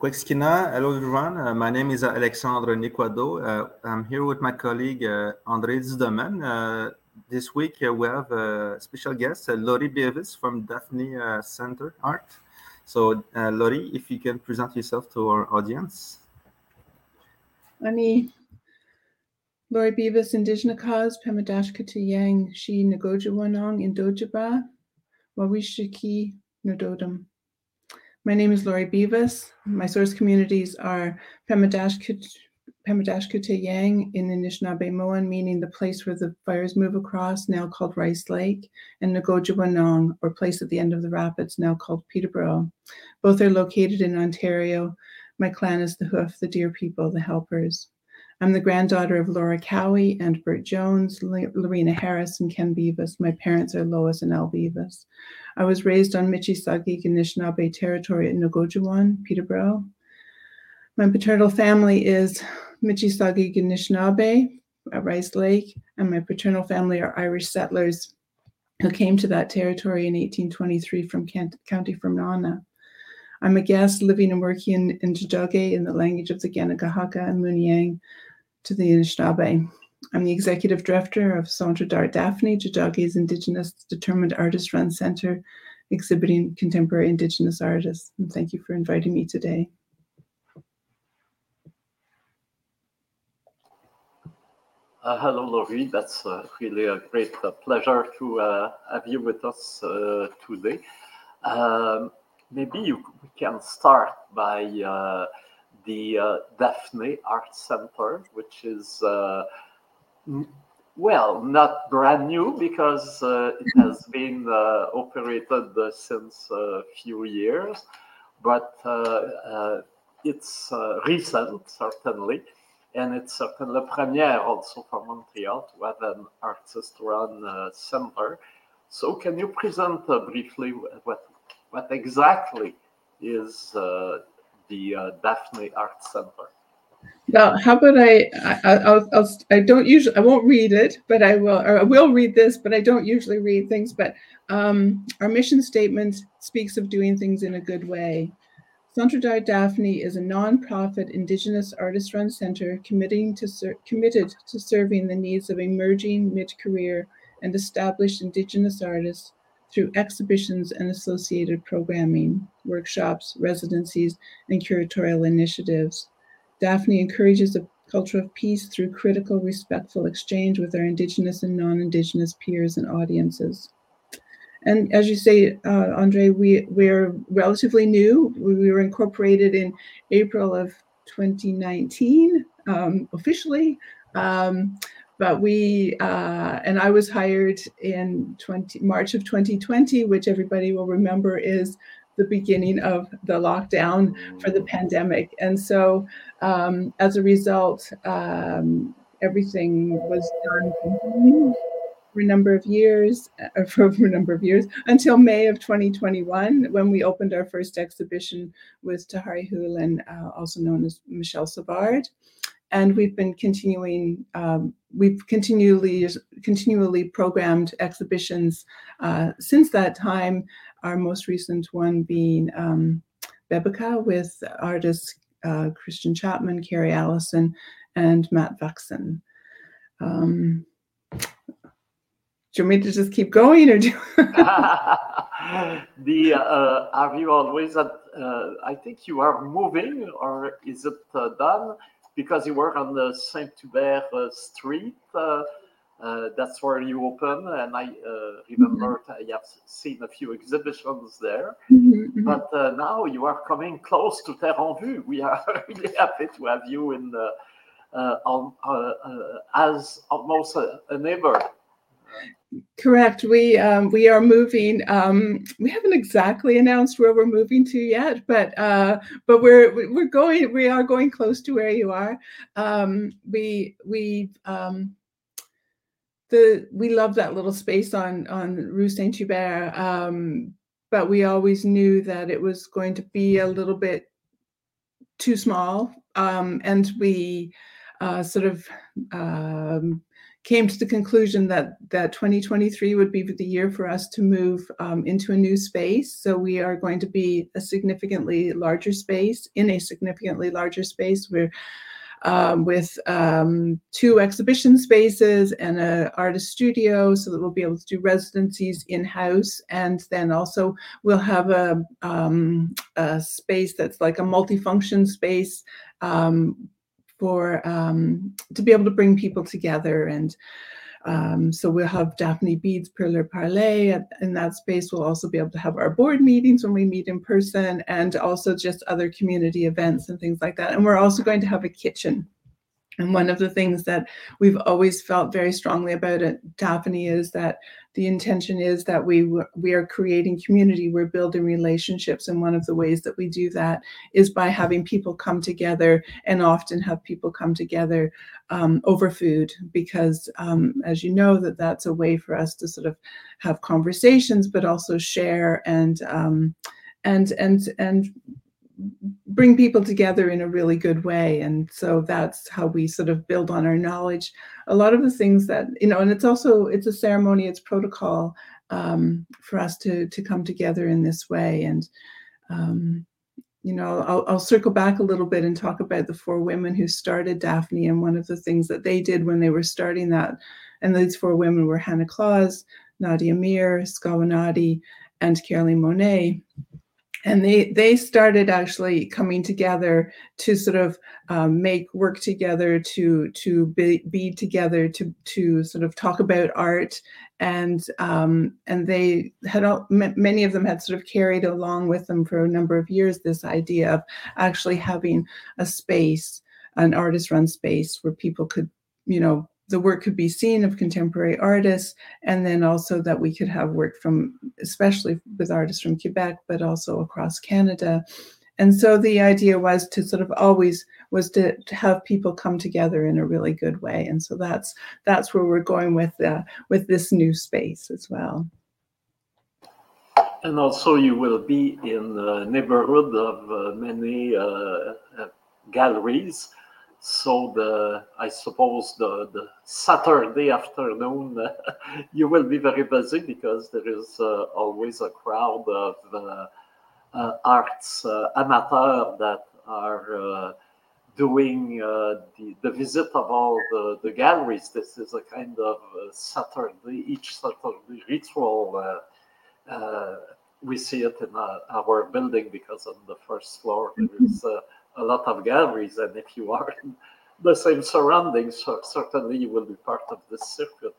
Kwekskina, hello everyone. Uh, my name is Alexandre Nequado. Uh, I'm here with my colleague uh, André Dudemaine. Uh, this week uh, we have a special guest, uh, Lori Beavis from Daphne Center Art. So, Lori, if you can present yourself to our audience. Ani Lori Beavis, Indigenous Cause, Pemadashka Yang, Shi Nogojiwanong, Indojaba, Wawishiki, Nododam. My name is Lori Beavis. My source communities are Pemadashkut Yang in Anishinaabe Moan, meaning the place where the fires move across, now called Rice Lake, and Nogojiwanong, or place at the end of the rapids, now called Peterborough. Both are located in Ontario. My clan is the Hoof, the Deer People, the Helpers. I'm the granddaughter of Laura Cowie and Bert Jones, Lorena Harris, and Ken Beavis. My parents are Lois and Al Beavis. I was raised on Michi-Saagiig Anishinaabe territory in Nogojawan, Peterborough. My paternal family is Michi-Saagiig Anishinaabe at Rice Lake, and my paternal family are Irish settlers who came to that territory in 1823 from Kent, County Fermanagh. I'm a guest living and working in, in Tiohtià:ke in the language of the Kanien'kehá:ka and Muiniang to the Anishinaabe. I'm the executive director of Centre d'Art Daphne, Tiohtià:ke's Indigenous Determined Artist Run Center, exhibiting contemporary Indigenous artists. And thank you for inviting me today. Uh, hello, Lori. That's uh, really a great uh, pleasure to uh, have you with us uh, today. Um, maybe you, we can start by uh, the uh, Daphne Art Center, which is, uh, well, not brand new because uh, it has been uh, operated uh, since a few years, but it's recent, certainly. And it's certainly premiere also for Montreal to have an artist run center. So, can you present briefly what, what exactly is the uh, Daphne Art Center. Now, how about I, I I'll, I'll I don't usually I won't read it, but I will I will read this, but I don't usually read things. But um, our mission statement speaks of doing things in a good way. Centre d'Art Daphne is a nonprofit Indigenous artist-run center committing to ser- committed to serving the needs of emerging mid-career and established Indigenous artists through exhibitions and associated programming, workshops, residencies, and curatorial initiatives. Daphne encourages a culture of peace through critical, respectful exchange with our Indigenous and non Indigenous peers and audiences. And as you say, uh, Andre, we, we're relatively new. We were incorporated in April of 2019 um, officially. Um, but we uh, and I was hired in 20 March of 2020, which everybody will remember is the beginning of the lockdown for the pandemic. And so, um, as a result, um, everything was done for a number of years, uh, for a number of years, until May of 2021, when we opened our first exhibition with Tahari Houlihan, uh, also known as Michel Savard and we've been continuing um, we've continually continually programmed exhibitions uh, since that time our most recent one being um, Bebica with artists uh, Christian Chapman, Carrie Allison, and Matt Vuxen. Um, do you want me to just keep going, or do? the uh, are you always at? Uh, I think you are moving, or is it uh, done? because you work on the Saint Hubert uh, Street. Uh, uh, that's where you open, and I remember mm-hmm. I have seen a few exhibitions there. Mm-hmm, mm-hmm. But now you are coming close to Terres en Vue. We are really happy to have you in the, on, as almost a, a neighbor. Correct. We um, we are moving. Um, we haven't exactly announced where we're moving to yet, but uh, but we're we're going. We are going close to where you are. Um, we we um, the we love that little space on on Rue Saint Hubert, um, but we always knew that it was going to be a little bit too small, um, and we uh, sort of came to the conclusion that that 2023 would be the year for us to move um, into a new space. So we are going to be a significantly larger space in a significantly larger space. We're um, with um, two exhibition spaces and an artist studio so that we'll be able to do residencies in-house. And then also we'll have a, um, a space that's like a multifunction space um, for um, to be able to bring people together and um, so we'll have Daphne Beads Perler Parler in that space. We'll also be able to have our board meetings when we meet in person and also just other community events and things like that. And we're also going to have a kitchen and one of the things that we've always felt very strongly about at Daphne is that the intention is that we we are creating community, we're building relationships, and one of the ways that we do that is by having people come together, and often have people come together um, over food, because um, as you know, that that's a way for us to sort of have conversations, but also share and um, and and and bring people together in a really good way. And so that's how we sort of build on our knowledge. A lot of the things that you know and it's also it's a ceremony it's protocol um, for us to to come together in this way. And um, you know I'll, I'll circle back a little bit and talk about the four women who started daphne and one of the things that they did when they were starting that and these four women were hannah claus nadia myre skawennati and caroline monnet and they they started actually coming together to sort of um, make work together to to be, be together to to sort of talk about art. And um, and they had all, many of them had sort of carried along with them for a number of years this idea of actually having a space an artist run space where people could you know the work could be seen of contemporary artists, and then also that we could have work from, especially with artists from Quebec, but also across Canada. And so the idea was to sort of always was to, to have people come together in a really good way. And so that's that's where we're going with uh, with this new space as well. And also, you will be in the neighborhood of uh, many uh, uh galleries so the I suppose the, the Saturday afternoon uh, you will be very busy because there is uh, always a crowd of uh, uh arts uh, amateurs that are uh, doing the, the visit of all the, the galleries. This is a kind of Saturday, each Saturday ritual. we see it in our building because on the first floor there is a lot of galleries, and if you are in the same surroundings, certainly you will be part of this circuit.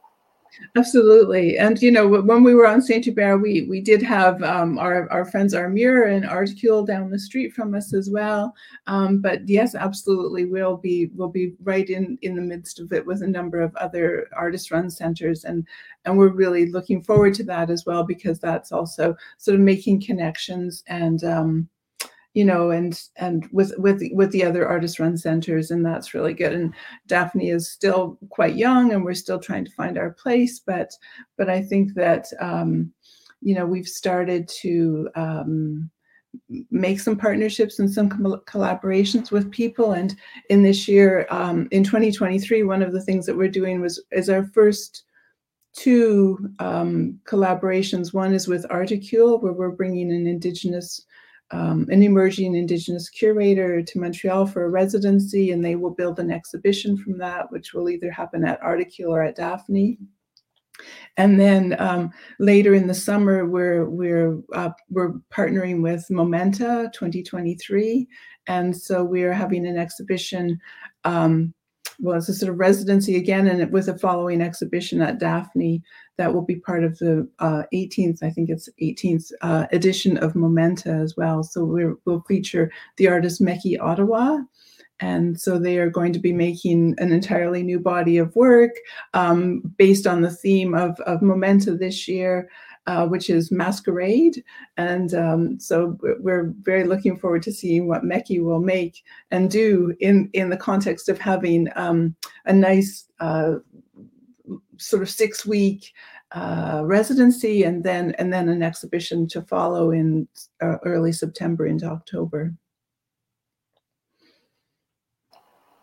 Absolutely, and you know when we were on Saint Hubert, we we did have um, our our friends Art Mûr and Articule down the street from us as well. Um, but yes, absolutely, we'll be we'll be right in in the midst of it with a number of other artist run centers, and and we're really looking forward to that as well because that's also sort of making connections and um, you know, and and with with with the other artist run centers, and that's really good. And Daphne is still quite young, and we're still trying to find our place. But but I think that um, you know we've started to um, make some partnerships and some collaborations with people. And in this year, um, in 2023, one of the things that we're doing was is our first two um, collaborations. One is with Articule, where we're bringing an Indigenous um, an emerging Indigenous curator to Montreal for a residency, and they will build an exhibition from that, which will either happen at Articule or at Daphne. And then um, later in the summer, we're we're uh, we're partnering with Momenta 2023, and so we are having an exhibition um, well, it's a sort of residency again, and with a following exhibition at Daphne that will be part of the uh, 18th, I think it's 18th uh, edition of Momenta as well. So we will feature the artist Meky Ottawa. And so they are going to be making an entirely new body of work um, based on the theme of, of Momenta this year uh, which is Masquerade. And um, so we're very looking forward to seeing what Meky will make and do in, in the context of having um, a nice uh, sort of six week uh, residency and then and then an exhibition to follow in uh, early September into October.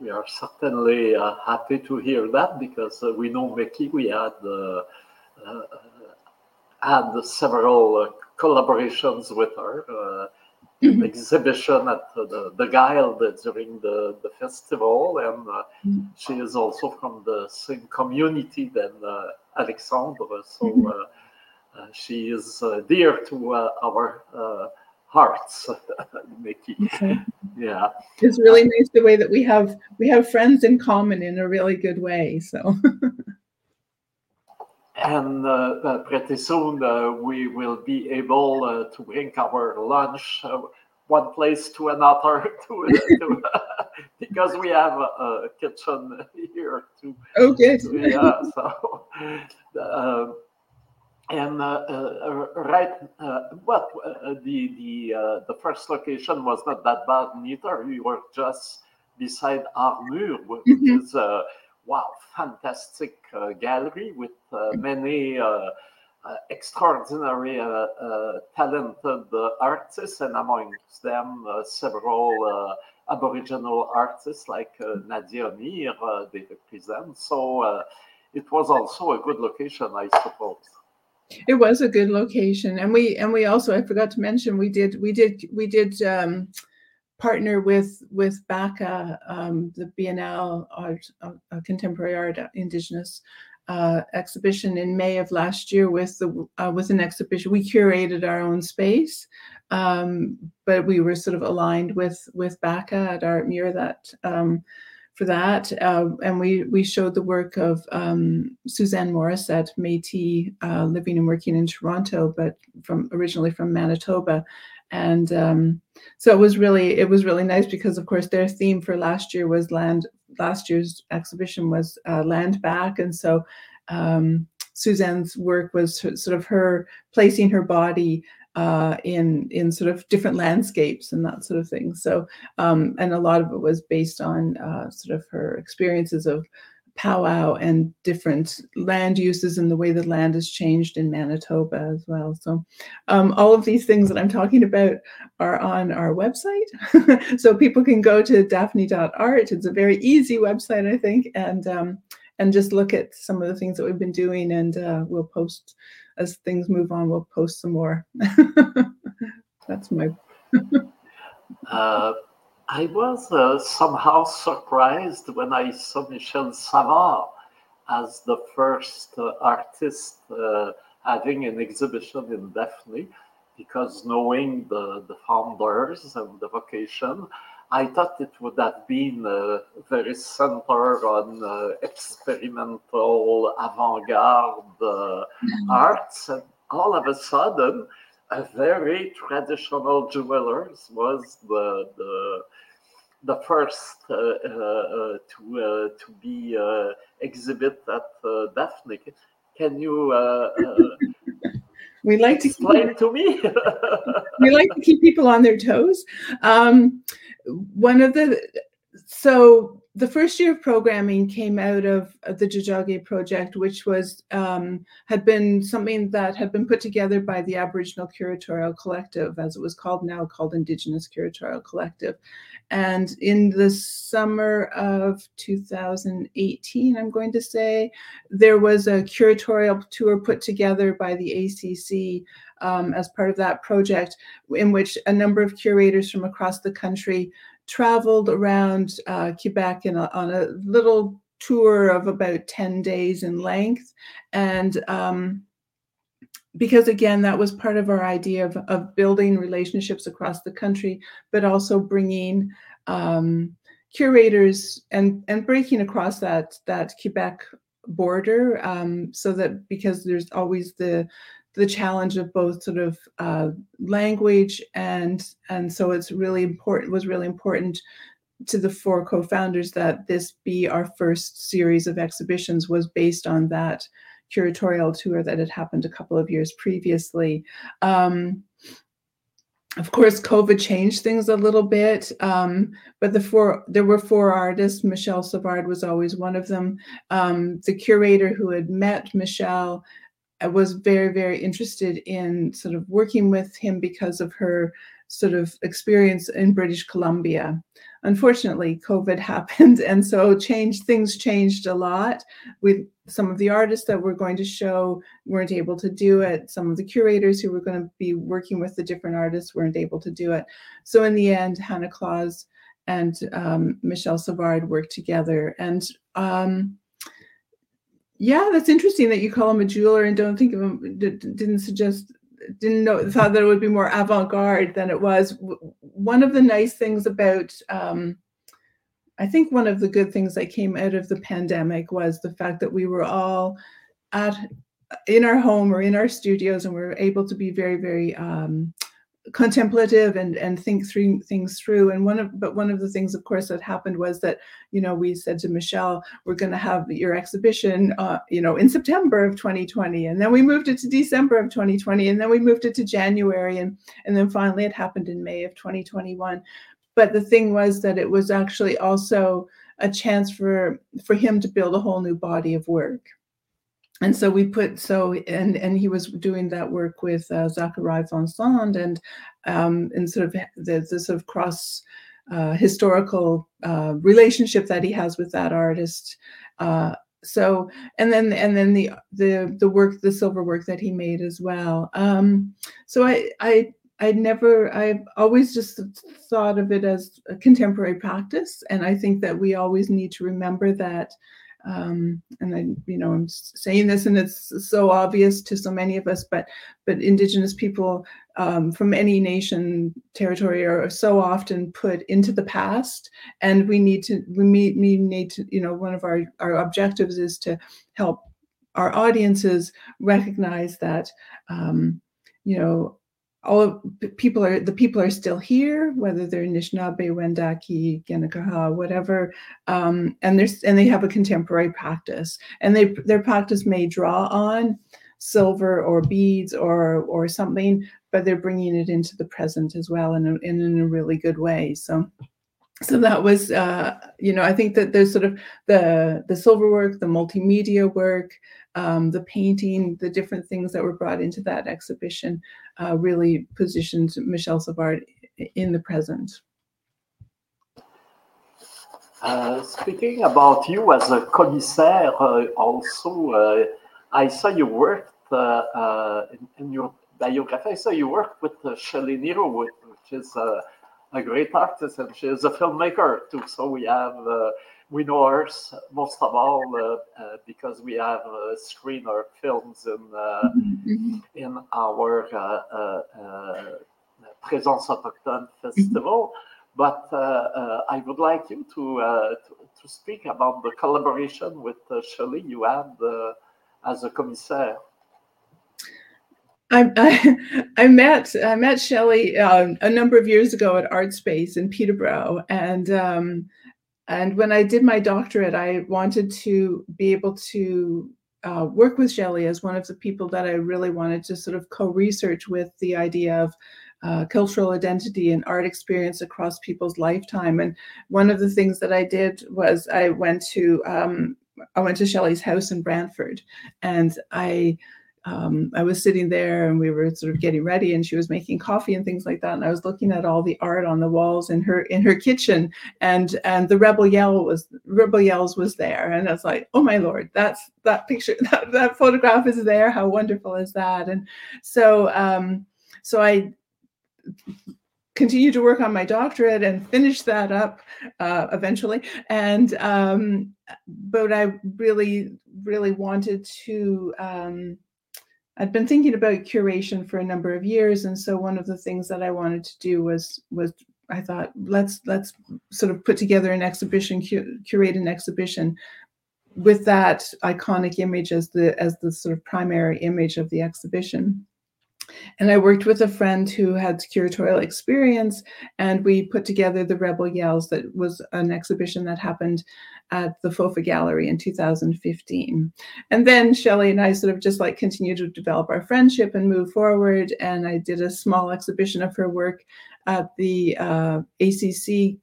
we are certainly uh, happy to hear that because uh, we know Meky. We had uh, uh had several collaborations with her. Mm-hmm. exhibition at the, the Guild during the, the festival, and uh, mm-hmm. she is also from the same community than uh, Alexandre. So mm-hmm. Uh, she is dear to our hearts, Meky. Okay. Yeah, it's really nice the way that we have we have friends in common in a really good way. So. and uh, uh, pretty soon uh, we will be able uh, to bring our lunch uh, one place to another to, to because we have a, a, kitchen here too. Okay. yeah. So. Um, and uh, uh, right, uh, well, the the the first location was not that bad neither. We were just beside Art Mûr, which mm-hmm. is a wow, fantastic uh, gallery with uh, many. Uh, uh, extraordinary, uh, uh, talented artists, and amongst them several Aboriginal artists like Nadia Myre they represent. So it was also a good location, I suppose. It was a good location, and we and we also I forgot to mention we did we did we did um, partner with with BACA, um, the Biennale Art, uh, Contemporary Art Indigenous uh, exhibition in May of last year with the uh, with an exhibition. We curated our own space, um, but we were sort of aligned with with BACA at Art Mûr that um, for that. Uh, and we we showed the work of um, Suzanne Morissette, Métis, uh, living and working in Toronto, but from originally from Manitoba. And um, so it was really it was really nice because of course their theme for last year was land. Last year's exhibition was uh, land back, and so um, Suzanne's work was sort of her placing her body uh, in in sort of different landscapes and that sort of thing. So, um, and a lot of it was based on uh, sort of her experiences of powwow and different land uses and the way the land has changed in Manitoba as well. So, um, all of these things that I'm talking about are on our website, so people can go to daphne.art. It's a very easy website, I think, and um, and just look at some of the things that we've been doing, and uh, we'll post as things move on, we'll post some more. That's my. uh, I was uh, somehow surprised when I saw Michel Savard as the first uh, artist uh, having an exhibition in Daphne, because knowing the, the founders and the vocation, I thought it would have been uh, very centered on uh, experimental avant-garde uh, mm-hmm. arts, and all of a sudden, a very traditional jewelers was the the, the first uh, uh, to uh, to be exhibit at Daphne. Can you? we like to explain keep, to me. we like to keep people on their toes. Um, one of the so the first year of programming came out of the Tiohtià:ke project, which was um, had been something that had been put together by the Aboriginal Curatorial Collective, as it was called now, called Indigenous Curatorial Collective. And in the summer of 2018, I'm going to say, there was a curatorial tour put together by the ACC um, as part of that project, in which a number of curators from across the country traveled around uh, Quebec in a, on a little tour of about 10 days in length. And um, because again, that was part of our idea of, of building relationships across the country, but also bringing um, curators and, and breaking across that, that Quebec border um, so that because there's always the the challenge of both sort of uh, language and and so it's really important was really important to the four co-founders that this be our first series of exhibitions was based on that curatorial tour that had happened a couple of years previously. Um, of course, COVID changed things a little bit, um, but the four there were four artists. Michel Savard was always one of them. Um, the curator who had met Michel I was very, very interested in sort of working with him because of her sort of experience in British Columbia. Unfortunately, COVID happened, and so change things changed a lot. With some of the artists that we're going to show weren't able to do it. Some of the curators who were going to be working with the different artists weren't able to do it. So in the end, Hannah Claus and um, Michel Savard worked together, and um, yeah, that's interesting that you call him a jeweler and don't think of him. Didn't suggest didn't know thought that it would be more avant-garde than it was one of the nice things about um, i think one of the good things that came out of the pandemic was the fact that we were all at in our home or in our studios and we were able to be very very um, contemplative and and think through things through. And one of but one of the things of course that happened was that you know we said to michel we're going to have your exhibition uh, you know in september of 2020 and then we moved it to december of 2020 and then we moved it to january and and then finally it happened in may of 2021 but the thing was that it was actually also a chance for for him to build a whole new body of work and so we put so and and he was doing that work with uh, Zachary Vincent and um, and sort of the, the sort of cross uh, historical uh, relationship that he has with that artist. Uh, so and then and then the the the work the silver work that he made as well. Um, so I I I never, I've always just thought of it as a contemporary practice. And I think that we always need to remember that um, and I, you know, I'm saying this, and it's so obvious to so many of us, but but Indigenous people um, from any nation territory are so often put into the past, and we need to we need, we need to you know one of our our objectives is to help our audiences recognize that um, you know all people are the people are still here, whether they're Anishinaabe, Wendake, Kanien'kehá:ka, whatever, um, and there's and they have a contemporary practice, and they their practice may draw on silver or beads or or something, but they're bringing it into the present as well, and in, in a really good way. So so that was uh, you know i think that there's sort of the the silver work the multimedia work um, the painting the different things that were brought into that exhibition uh, really positioned Michel savard in the present uh, speaking about you as a commissaire uh, also uh, i saw you worked uh, in, in, your biography i saw you worked with shelley niro which is a great artist, and she is a filmmaker too. So we have uh, we know her most of all uh, uh, because we have uh, screen her films in uh, mm-hmm. in our uh, Présence Autochtone Festival. But I would like you to, to, to speak about the collaboration with Shelley you had as a commissaire. I, I, I met I met Shelley um, a number of years ago at Art Space in Peterborough, and um, and when I did my doctorate, I wanted to be able to uh, work with Shelley as one of the people that I really wanted to sort of co-research with the idea of uh, cultural identity and art experience across people's lifetime. And one of the things that I did was I went to um, I went to Shelley's house in Brantford, and I um, I was sitting there and we were sort of getting ready and she was making coffee and things like that. And I was looking at all the art on the walls in her in her kitchen and and the rebel yell was rebel yells was there. And I was like, oh my lord, that's that picture, that, that photograph is there. How wonderful is that? And so um, so I continued to work on my doctorate and finished that up uh, eventually. And um, but I really, really wanted to um, I'd been thinking about curation for a number of years, and so one of the things that I wanted to do was was I thought let's let's sort of put together an exhibition, cu- curate an exhibition with that iconic image as the as the sort of primary image of the exhibition. And I worked with a friend who had curatorial experience, and we put together the Rebel Yells, that was an exhibition that happened at the FOFA Gallery in 2015. And then Shelley and I sort of just like continued to develop our friendship and move forward. And I did a small exhibition of her work at the uh, ACC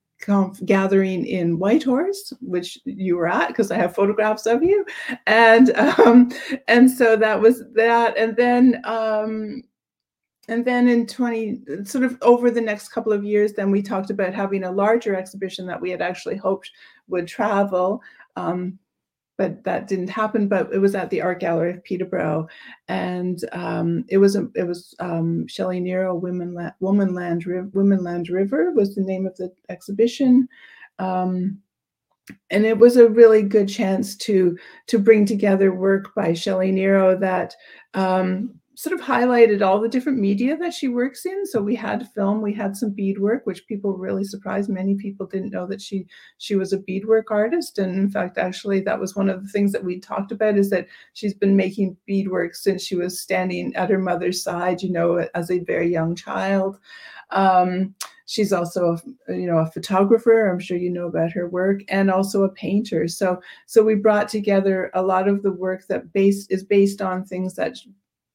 gathering in Whitehorse, which you were at because I have photographs of you, and um, and so that was that. And then um, and then in 20 sort of over the next couple of years then we talked about having a larger exhibition that we had actually hoped would travel. Um, but that didn't happen but it was at the art gallery of peterborough. And um, it was a, it was um, shelley niro women La- woman land women land river was the name of the exhibition. Um, and it was a really good chance to to bring together work by Shelley Niro that um, sort of highlighted all the different media that she works in. So we had film, we had some beadwork, which people really surprised. Many people didn't know that she she was a beadwork artist, and in fact, actually, that was one of the things that we talked about is that she's been making beadwork since she was standing at her mother's side, you know, as a very young child. Um, she's also a, you know a photographer i'm sure you know about her work and also a painter so so we brought together a lot of the work that base is based on things that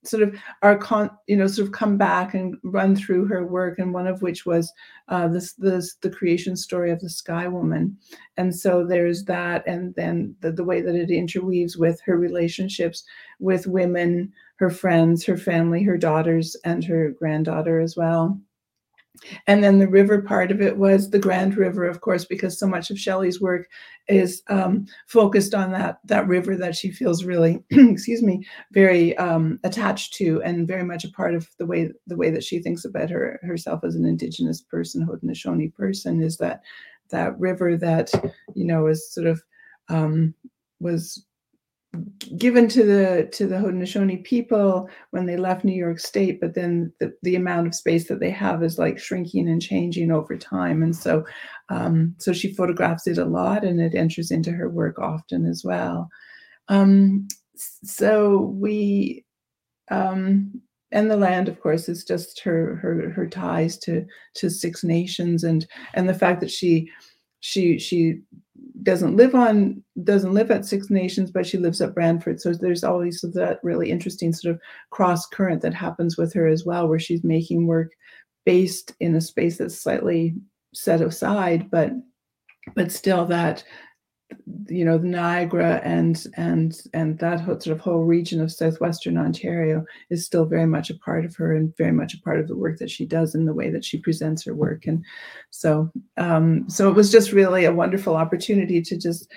sort of are con you know sort of come back and run through her work and one of which was uh, this this the creation story of the sky woman. And so there's that and then the, the way that it interweaves with her relationships with women her friends her family her daughters and her granddaughter as well and then the river part of it was the Grand River, of course, because so much of Shelley's work is um, focused on that that river that she feels really, excuse me, very um, attached to, and very much a part of the way the way that she thinks about her herself as an Indigenous person, Haudenosaunee person, is that that river that you know is sort of um, was given to the to the Haudenosaunee people when they left New York State, but then the, the amount of space that they have is like shrinking and changing over time. And so um, so she photographs it a lot and it enters into her work often as well. Um, so we um, and the land, of course, is just her her her ties to to Six Nations and and the fact that she she she doesn't live on doesn't live at Six Nations, but she lives at Brantford. So there's always that really interesting sort of cross current that happens with her as well, where she's making work based in a space that's slightly set aside, but but still that you know Niagara and and and that sort of whole region of southwestern Ontario is still very much a part of her and very much a part of the work that she does in the way that she presents her work. And so um, so it was just really a wonderful opportunity to just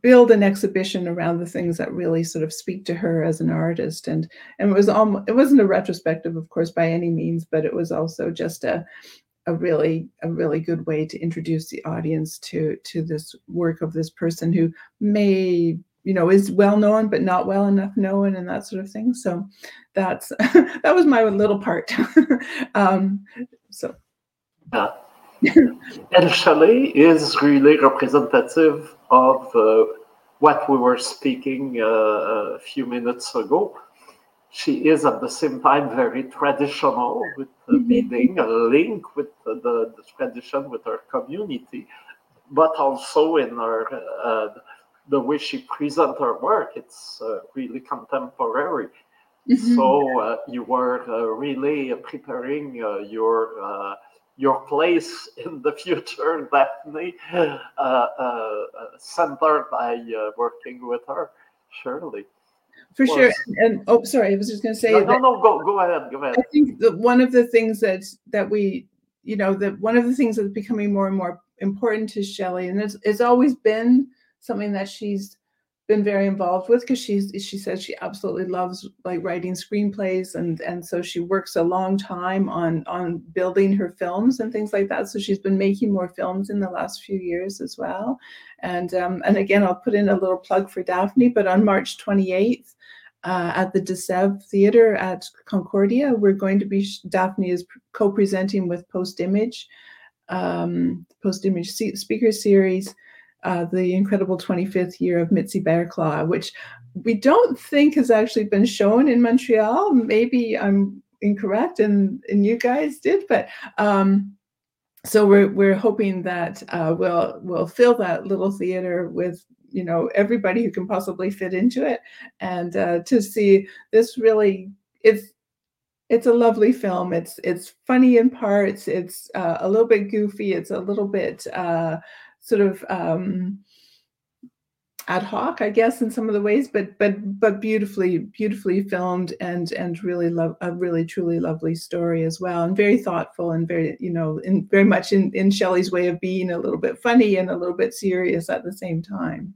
build an exhibition around the things that really sort of speak to her as an artist. And and it was almost it wasn't a retrospective of course by any means but it was also just a a really a really good way to introduce the audience to to this work of this person who may you know is well known but not well enough known and that sort of thing. So that's that was my little part. Um so. Yeah. and Shelley is really representative of uh, what we were speaking uh, a few minutes ago she is at the same time very traditional with mm-hmm. being a link with the, the, the, tradition with her community, but also in her uh, the way she presents her work, it's uh, really contemporary. Mm-hmm. So uh, you were uh, really preparing uh, your uh, your place in the future, Daphne, centered by working with her, surely for sure. And, and, oh sorry i was just going to say no, no no go go ahead go ahead. I think that one of the things that that we you know that one of the things that's becoming more and more important to shelley and it's, it's always been something that she's been very involved with because she's she says she absolutely loves like writing screenplays and and so she works a long time on on building her films and things like that. So she's been making more films in the last few years as well. And um and again i'll put in a little plug for daphne but on march 28th uh, at the De Sève Theater at Concordia. We're going to be, Daphne is co-presenting with Post Image, um, Post Image Speaker Series, uh, the incredible 25th year of Mitzi Bearclaw, which we don't think has actually been shown in Montreal. Maybe I'm incorrect and, and you guys did, but um, so we're, we're hoping that uh, we'll, we'll fill that little theater with you know everybody who can possibly fit into it. And uh, to see this really it's it's a lovely film. It's it's funny in parts. It's uh, a little bit goofy. It's a little bit uh, sort of um, ad hoc, I guess, in some of the ways, but but but beautifully beautifully filmed and and really love a really truly lovely story as well, and very thoughtful and very you know in very much in in Shelley's way of being a little bit funny and a little bit serious at the same time.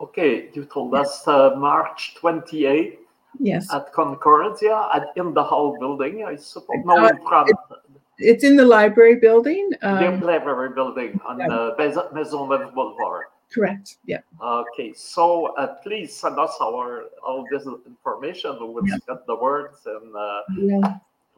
Okay, you told us uh, March 28th. Yes. At Concordia, at, in the Hall building, I suppose. No, Uh, in front. it- It's in the library building. the Um, library building on yeah. Maison- Maisonneuve Boulevard. correct. Yeah. Okay, so uh, please send us our all this information. We will Yeah. spread the words and uh, Yeah.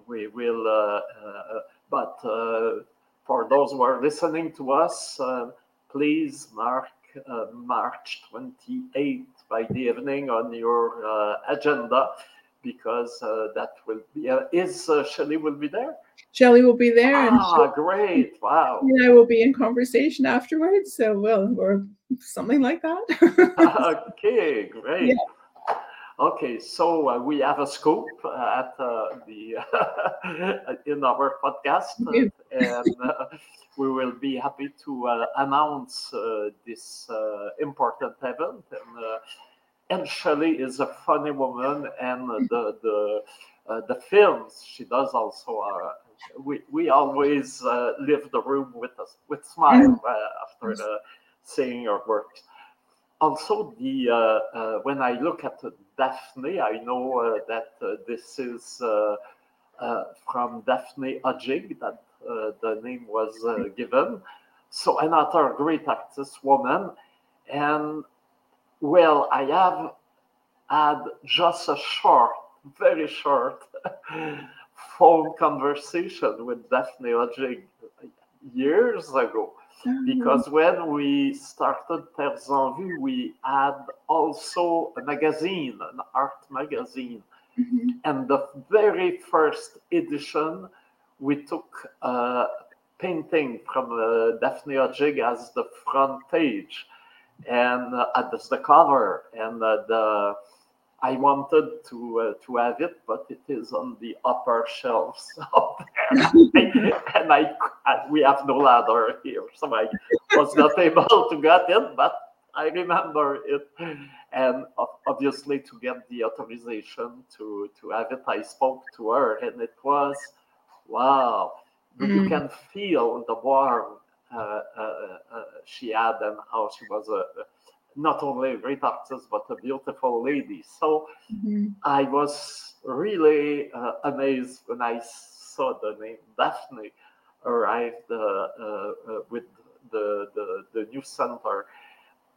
we will. Uh, uh, but uh, for those who are listening to us, uh, please mark uh, March 28th by the evening on your uh, agenda because uh, that will be. Uh, is uh, Shelley will be there? Shelley will be there, and Ah, great! Wow. and I will be in conversation afterwards. So, well, or something like that. okay, great. Okay, so uh, we have a scoop uh, at uh, the in our podcast, and uh, we will be happy to uh, announce uh, this uh, important event. And uh, and Shelley is a funny woman, and the the uh, the films she does also are. We, we always leave the room with us with smile after seeing her works also the when I look at Daphne, I know that this is uh, from Daphne Odjig that the name was uh, given. So another great actress woman, and well, I have had just a short, very short phone conversation with Daphne Odjig years ago because when we started Terres en Vue, we had also a magazine, an art magazine. Mhm. And the very first edition, we took a painting from uh, Daphne Odjig as the front page and uh, as the cover. And uh, the I wanted to uh, to have it, but it is on the upper shelves up there, and I and we have no ladder here, so I was not able to get it. But I remember it, and obviously to get the authorization to to have it, I spoke to her, and it was wow. You Mm. can feel the warmth uh, uh, uh, she had, and how she was a not only a great actress but a beautiful lady. So Mhm. I was really uh, amazed when I saw the name Daphne arrived with the, the, the new center.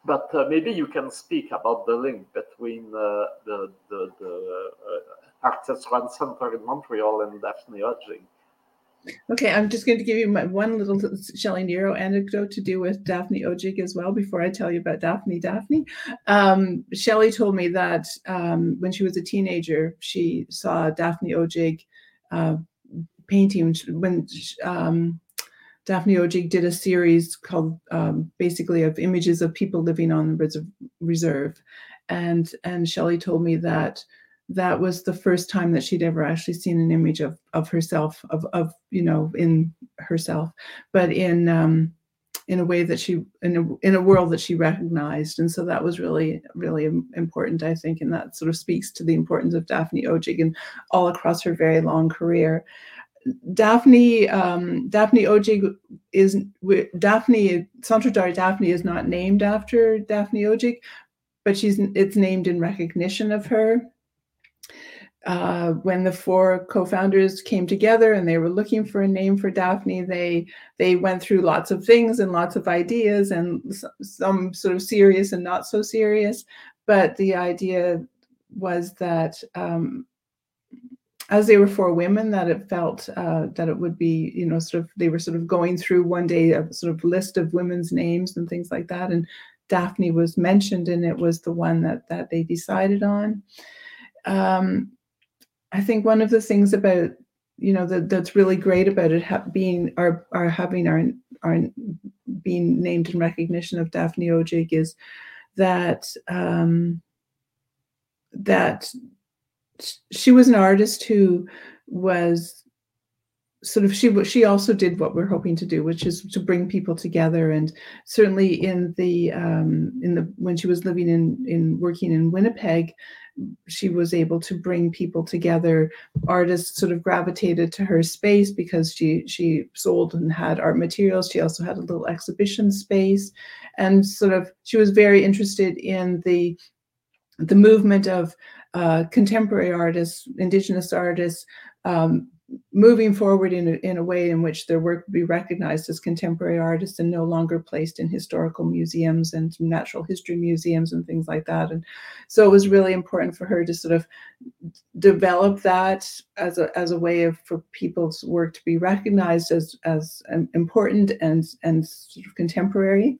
But uh, maybe you can speak about the link between uh, the, the, the uh, Artist One Center in Montreal and Daphne Odjig. Okay, I'm just going to give you my one little Shelley Niro anecdote to do with Daphne Odjig as well before I tell you about Daphne Daphne. Um, Shelley told me that um, when she was a teenager, she saw Daphne Odjig uh, painting when um, Daphne Odjig did a series called um, basically of images of people living on the reserve, reserve. and and Shelley told me that that was the first time that she'd ever actually seen an image of of herself of of you know in herself but in um in a way that she in a, in a world that she recognized. And so that was really really important i think and that sort of speaks to the importance of daphne odjig and all across her very long career. Daphne um daphne odjig is daphne centre d'art daphne is not named after daphne odjig but she's it's named in recognition of her uh, when the four co-founders came together and they were looking for a name for Daphne, they they went through lots of things and lots of ideas and s- some sort of serious and not so serious. But the idea was that um, as they were four women, that it felt uh, that it would be, you know, sort of they were sort of going through one day a sort of list of women's names and things like that, and Daphne was mentioned, and it was the one that that they decided on. Um, I think one of the things about you know that that's really great about it ha- being our our having our our being named in recognition of Daphne Odjig is that um, that she was an artist who was sort of she she also did what we're hoping to do which is to bring people together. And certainly in the um, in the when she was living in in working in winnipeg she was able to bring people together. Artists sort of gravitated to her space because she she sold and had art materials. She also had a little exhibition space. And sort of she was very interested in the the movement of uh, contemporary artists indigenous artists um, moving forward in a, in a way in which their work would be recognized as contemporary artists and no longer placed in historical museums and natural history museums and things like that. And so it was really important for her to sort of develop that as a, as a way of for people's work to be recognized as, as important and, and sort of contemporary.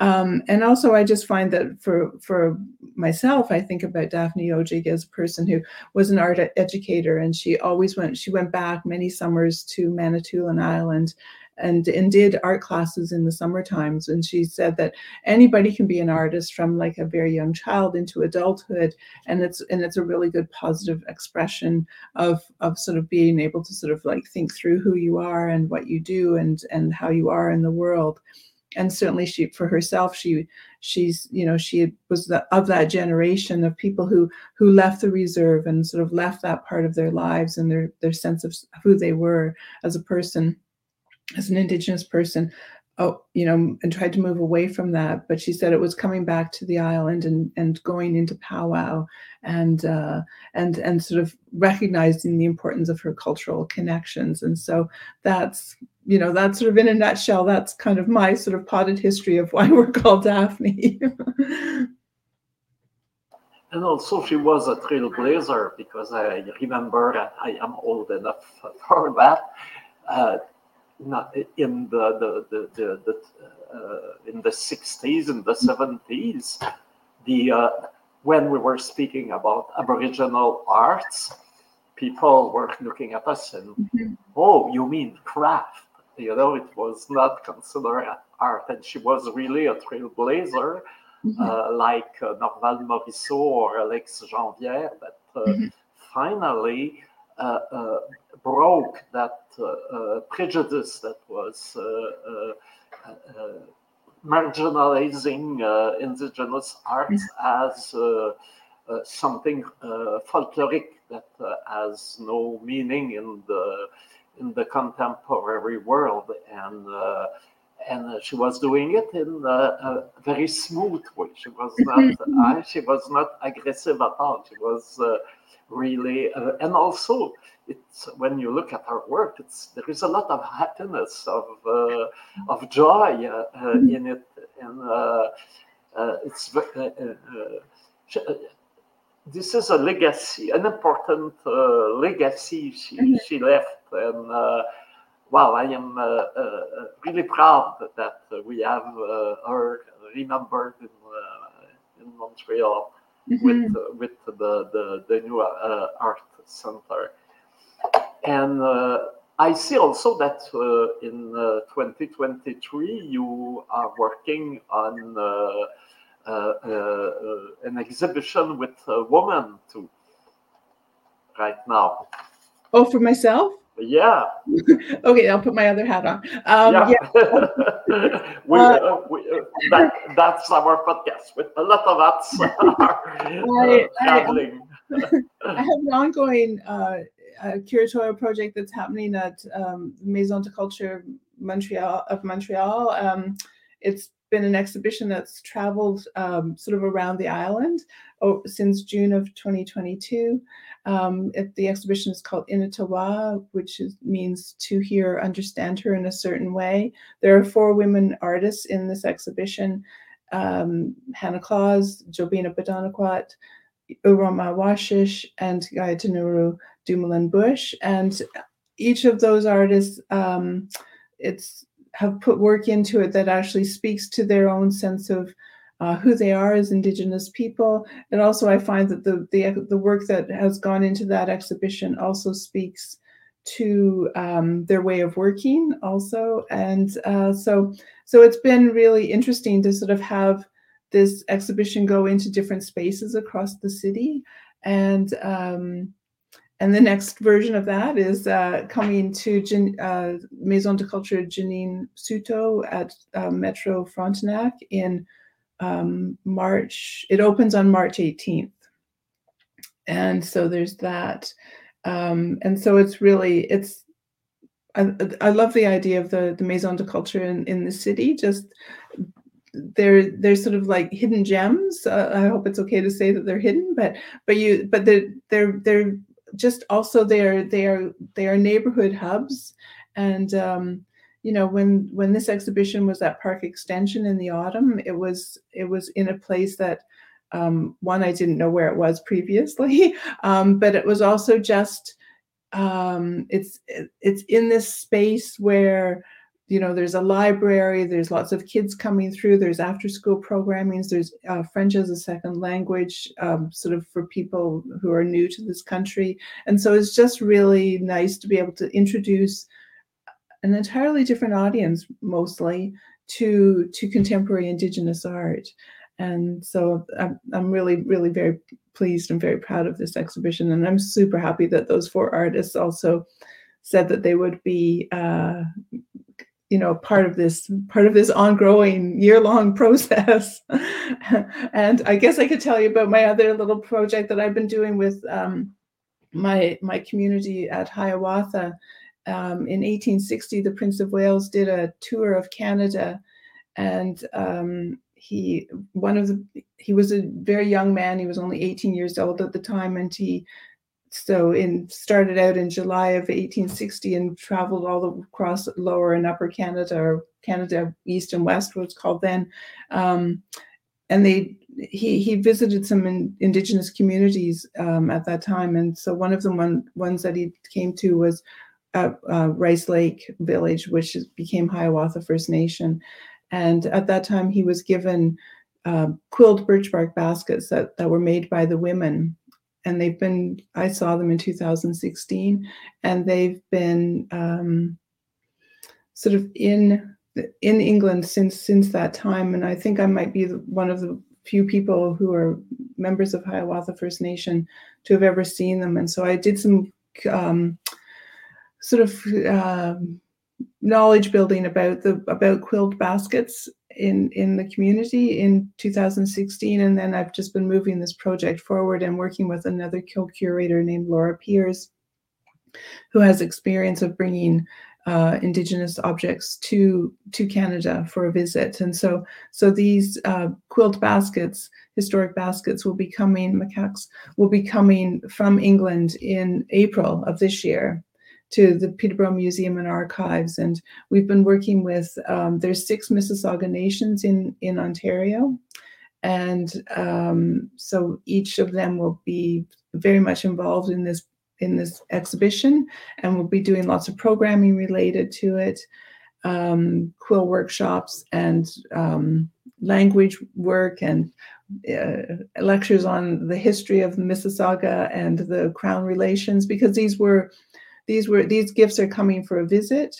Um, and also, I just find that for for myself, I think about Daphne Odjig as a person who was an art educator, and she always went. She went back many summers to Manitoulin Island, and and did art classes in the summer times. And she said that anybody can be an artist from like a very young child into adulthood, and it's and it's a really good positive expression of of sort of being able to sort of like think through who you are and what you do and and how you are in the world and certainly she for herself she she's you know she was the, of that generation of people who who left the reserve and sort of left that part of their lives and their their sense of who they were as a person as an indigenous person oh you know and tried to move away from that but she said it was coming back to the island and and going into powwow and uh and and sort of recognizing the importance of her cultural connections and so that's you know, that's sort of in a nutshell, that's kind of my sort of potted history of why we're called Daphne. and also, she was a trailblazer because I remember I am old enough for that. Uh, not in the the the, the, the uh, in the 60s and the 70s, the uh, when we were speaking about Aboriginal arts, people were looking at us and, mm-hmm. oh, you mean craft? You know, it was not considered art, and she was really a trailblazer, mm-hmm. uh, like uh, Norval Morisseau or Alex Janvier, that uh, mm-hmm. finally broke that uh, prejudice that was uh, uh, uh, marginalizing indigenous arts mm-hmm. as something folkloric that has no meaning in the in the contemporary world, and uh, and she was doing it in a, a very smooth way. She was not uh, she was not aggressive at all. She was uh, really, uh, and also it's when you look at her work, it's there is a lot of happiness, of uh, of joy uh, in it, and it's. She, this is a legacy, an important legacy she, mm-hmm. she left and uh, wow, I am uh, uh, really proud that we have her remembered in, in Montreal mm-hmm. with with the the, the new art center, and. I see also that uh, in uh, 2023 you are working on uh, an exhibition with a woman too, right now. Oh, for myself? Yeah. okay, I'll put my other hat on. Um, yeah. yeah. we, uh, uh, we, uh, that, that's our podcast with a lot of us I, traveling. I, I, have an ongoing uh, curatorial project that's happening at um, Maison de Culture Montreal of Montreal. Um, it's been an exhibition that's traveled um, sort of around the island oh, since June of 2022. Um, it, the exhibition is called Initawà, which is, means to hear, understand her in a certain way. There are four women artists in this exhibition um, Hannah Claus, Jobena Petonoquot, Eruoma Awashish, and Gayatanuru Dumoulin Bush. And each of those artists, um, it's have put work into it that actually speaks to their own sense of uh, who they are as Indigenous people. And also, I find that the, the, the work that has gone into that exhibition also speaks to um, their way of working also. And uh, so, so it's been really interesting to sort of have this exhibition go into different spaces across the city. And um, and the next version of that is uh, coming to Gen- uh, Maison de Culture Janine Sutto at uh, Metro Frontenac in um, March. It opens on March 18th. And so there's that. Um, and so it's really, it's, I, I love the idea of the, the Maison de Culture in, in the city, just they're they're sort of like hidden gems. Uh, I hope it's okay to say that they're hidden, but but you but they're they're they're just also they are they are they are neighborhood hubs, and um, you know when when this exhibition was at Park Extension in the autumn, it was it was in a place that um, one I didn't know where it was previously, um, but it was also just um, it's it's in this space where you know there's a library there's lots of kids coming through there's after school programming there's uh, french as a second language um, sort of for people who are new to this country. And so it's just really nice to be able to introduce an entirely different audience mostly to to contemporary indigenous art. And so I'm, I'm really really very pleased and very proud of this exhibition. And i'm super happy that those four artists also said that they would be uh, you know part of this part of this ongoing year-long process. And i guess i could tell you about my other little project that i've been doing with um, my my community at hiawatha um, in 1860 the prince of wales did a tour of canada and um, he one of the he was a very young man he was only 18 years old at the time and he so in started out in July of 1860 and traveled all across lower and upper Canada or Canada East and West was called then. Um, and they he he visited some in, indigenous communities um, at that time and so one of the one ones that he came to was at uh, Rice Lake village which became Hiawatha First Nation. And at that time he was given uh, quilled birch bark baskets that, that were made by the women. And they've been i saw them in 2016 and they've been um, sort of in in england since since that time. And i think i might be one of the few people who are members of hiawatha first nation to have ever seen them. And so i did some um, sort of uh, knowledge building about the about quilled baskets in in the community in 2016 and then i've just been moving this project forward and working with another quilt curator named Laura Peers who has experience of bringing uh, indigenous objects to to canada for a visit. And so so these uh, quilt baskets historic baskets will be coming makaks will be coming from england in april of this year to the Peterborough Museum and Archives. And we've been working with, um, there's six Mississauga nations in, in Ontario. And um, so each of them will be very much involved in this in this exhibition and we'll be doing lots of programming related to it um, quill workshops and um, language work and uh, lectures on the history of Mississauga and the Crown relations because these were these were these gifts are coming for a visit.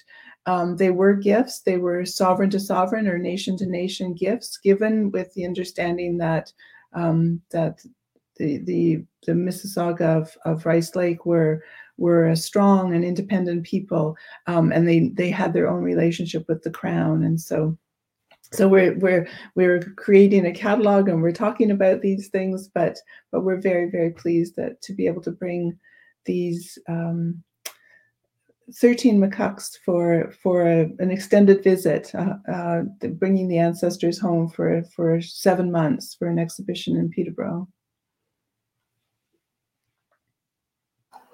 Um, they were gifts. They were sovereign to sovereign or nation to nation gifts given with the understanding that um, that the the the Mississauga of, of Rice Lake were were a strong and independent people, um, and they they had their own relationship with the crown, and so so we're we're we're creating a catalog and we're talking about these things, but but we're very very pleased that to be able to bring these um, 13 makaks for for a, an extended visit, uh, uh, bringing the ancestors home for for seven months for an exhibition in Peterborough.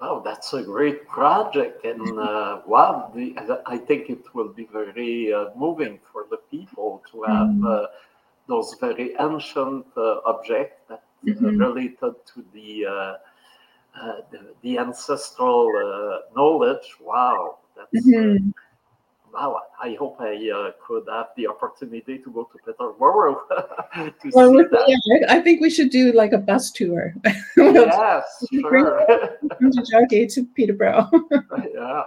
Wow, that's a great project, and uh, wow, the, I think it will be very uh, moving for the people to have mm-hmm. those very ancient uh, objects that mm-hmm. related to the uh, the, the, ancestral uh, knowledge. Wow, that's uh, mm-hmm. wow. I hope I uh, could have the opportunity to go to Peterborough to well, see that. Yeah, I think we should do like a bus tour. yes, sure. From Tiohtià:ke to Peterborough. yeah.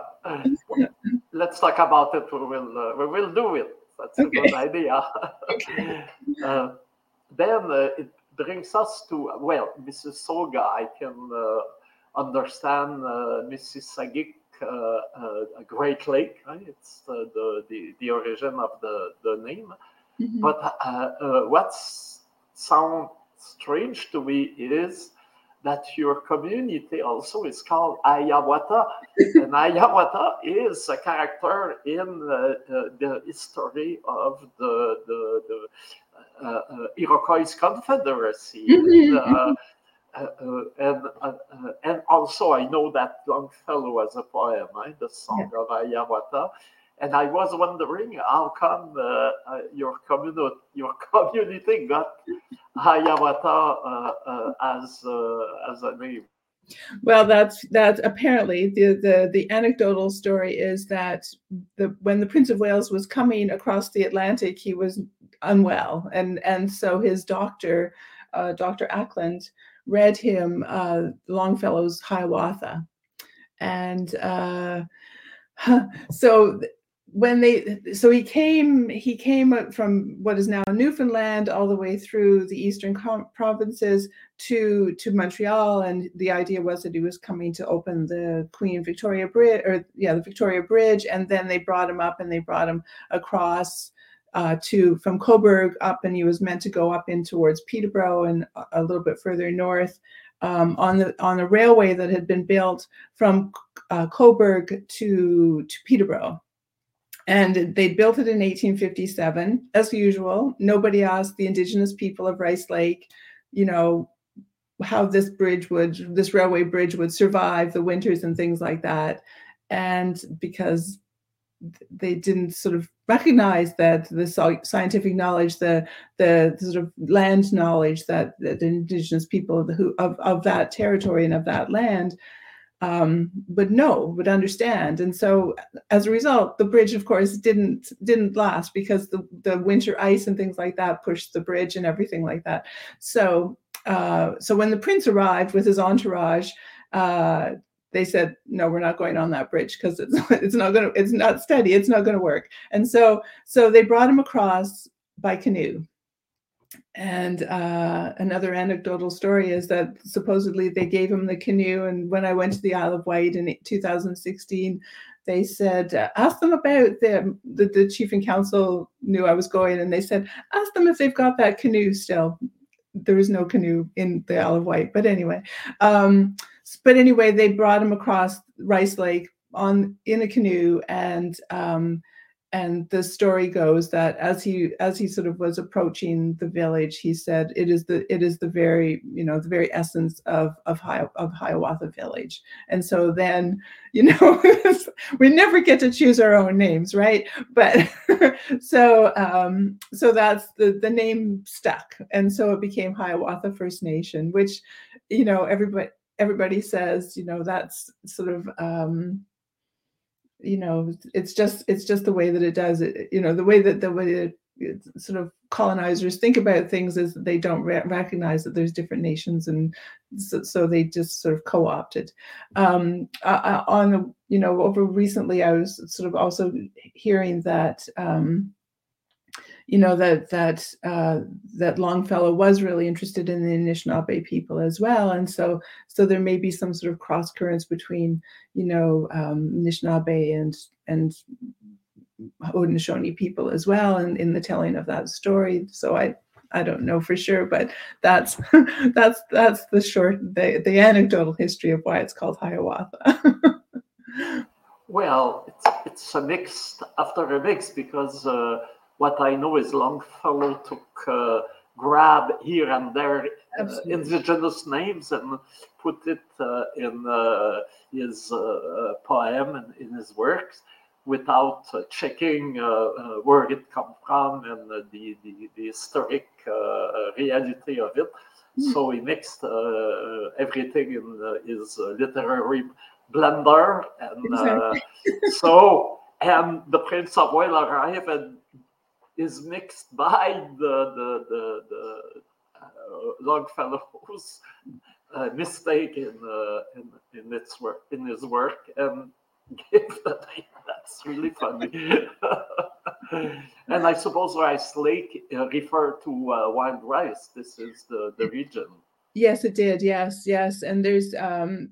let's talk about it. We will. Uh, we will do it. That's okay. a good idea. okay. then it brings us to well, Mississauga. I can understand uh, Saagiig uh, Great Lake. Right? It's the, the, the, the, origin of the, the name. Mm-hmm. But what sounds strange to me is that your community also is called Hiawatha. and Hiawatha is a character in uh, uh, the history of the, the, the uh, uh Iroquois Confederacy. Mm-hmm. Uh, uh, and and also I know that Longfellow has a poem, right? the Song yeah. of Hiawatha. And I was wondering how come your community your community got Hiawatha uh, as uh, as a name. Well, that's that's apparently the, the the anecdotal story is that the when the Prince of Wales was coming across the Atlantic, he was unwell, and and so his doctor, uh, Doctor Acland, read him uh, Longfellow's Hiawatha, and uh, so when they so he came he came from what is now Newfoundland all the way through the eastern provinces to to Montreal. And the idea was that he was coming to open the Queen Victoria Bridge or yeah the Victoria Bridge. And then they brought him up and they brought him across uh, to from Cobourg up and he was meant to go up in towards Peterborough and a little bit further north um, on the on the railway that had been built from uh, Cobourg to to Peterborough and they built it in 1857, as usual. Nobody asked the indigenous people of Rice Lake, you know, how this bridge would, this railway bridge would survive the winters and things like that. And because they didn't sort of recognize that the scientific knowledge, the the, sort of land knowledge that, that the indigenous people who of, of that territory and of that land um, would know, would understand. And so as a result, the bridge, of course, didn't didn't last because the, the winter ice and things like that pushed the bridge and everything like that. So uh, so when the prince arrived with his entourage, uh, they said, no, we're not going on that bridge because it's it's not gonna it's not steady, it's not gonna work. And so so they brought him across by canoe and uh, another anecdotal story is that supposedly they gave him the canoe. And when I went to the Isle of Wight in 2016, they said, uh, ask them about the, the, the chief and council knew I was going. And they said, ask them if they've got that canoe still. There is no canoe in the Isle of Wight. But anyway, um, but anyway, they brought him across Rice Lake on in a canoe and um, and the story goes that as he as he sort of was approaching the village he said it is the it is the very you know the very essence of of Hi, of Hiawatha village. And so then you know we never get to choose our own names right? But so um so that's the the name stuck. And so it became Hiawatha First Nation which you know everybody everybody says you know that's sort of um you know it's just it's just the way that it does it you know the way that the way that sort of colonizers think about things is that they don't re- recognize that there's different nations and so, so they just sort of co-opted. Um, uh, on the you know over recently i was sort of also hearing that um, you know that that uh, that Longfellow was really interested in the Anishinaabe people as well, and so so there may be some sort of cross currents between you know um, Anishinaabe and and Haudenosaunee people as well, and in, the telling of that story. So I I don't know for sure, but that's that's that's the short the, the anecdotal history of why it's called Hiawatha. well, it's it's a mix after a mix because. Uh, what I know is Longfellow took uh, grab here and there uh, indigenous names and put it uh, in uh, his uh, uh, poem and in his works without checking where it come from and the, the, the historic reality of it. Mm. So he mixed everything in his literary blender, and so and the Prince of Wales arrived and is mixed by the the the, the uh, Longfellow's uh, mistake in, uh, in in its work in his work and give the name. That's really funny. and I suppose Rice Lake uh, referred to uh, wild rice. This is the the region. Yes, it did. Yes, yes. And there's um,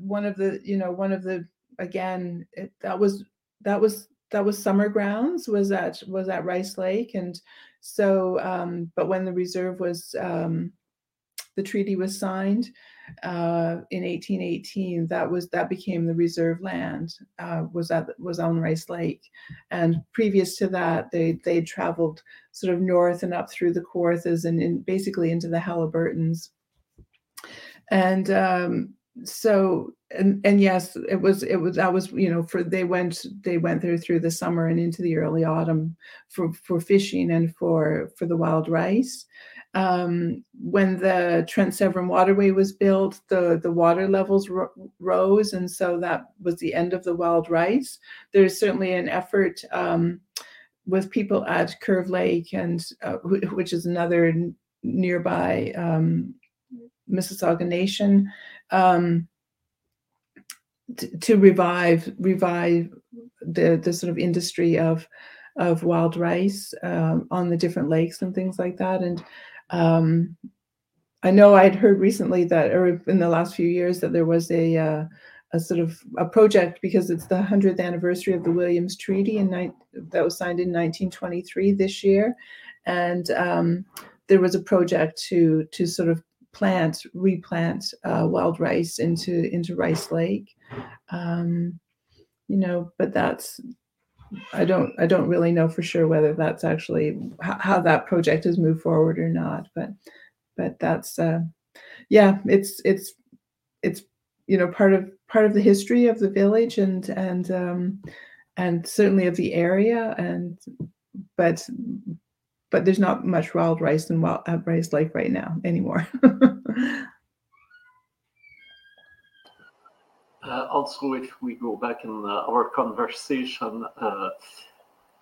one of the you know one of the again it, that was that was that was summer grounds was at was at rice lake and so um but when the reserve was um the treaty was signed uh, in 1818. That was that became the reserve land. Uh, was that was on Rice Lake, and previous to that, they they traveled sort of north and up through the Kawarthas and in, basically into the Haliburtons, And um, so and and yes it was it was that was you know for they went they went there through the summer and into the early autumn for for fishing and for for the wild rice um, when the Trent Severn Waterway was built, the, the water levels ro- rose, and so that was the end of the wild rice. There's certainly an effort um, with people at Curve Lake, and uh, which is another nearby um, Mississauga Nation, um, to, revive revive the the sort of industry of of wild rice um, on the different lakes and things like that. And um, I know I'd heard recently that, or in the last few years, that there was a uh, a sort of a project because it's the hundredth anniversary of the Williams Treaty ni- that was signed in 1923 this year, and um, there was a project to to sort of plant replant uh, wild rice into into Rice Lake. Um, you know, but that's I don't I don't really know for sure whether that's actually how, how that project has moved forward or not. But but that's uh, yeah, it's it's it's you know part of part of the history of the village and and um, and certainly of the area and but but there's not much wild rice in wild uh, rice lake right now anymore. Uh, also, if we go back in uh, our conversation, uh,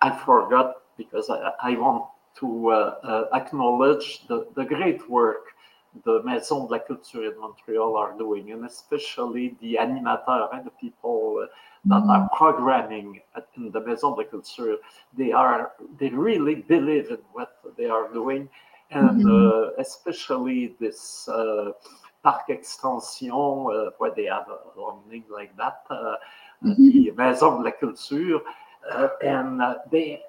I forgot because I, I want to uh, uh, acknowledge the, the great work the Maison de la Culture in Montreal are doing, and especially the animators and the people uh, that are programming in the Maison de Culture. They are they really believe in what they are doing, and mm-hmm. especially this Parc Extension, uh, where they have a long name like that, uh, mm-hmm. the Maison de la Culture. Uh, and they,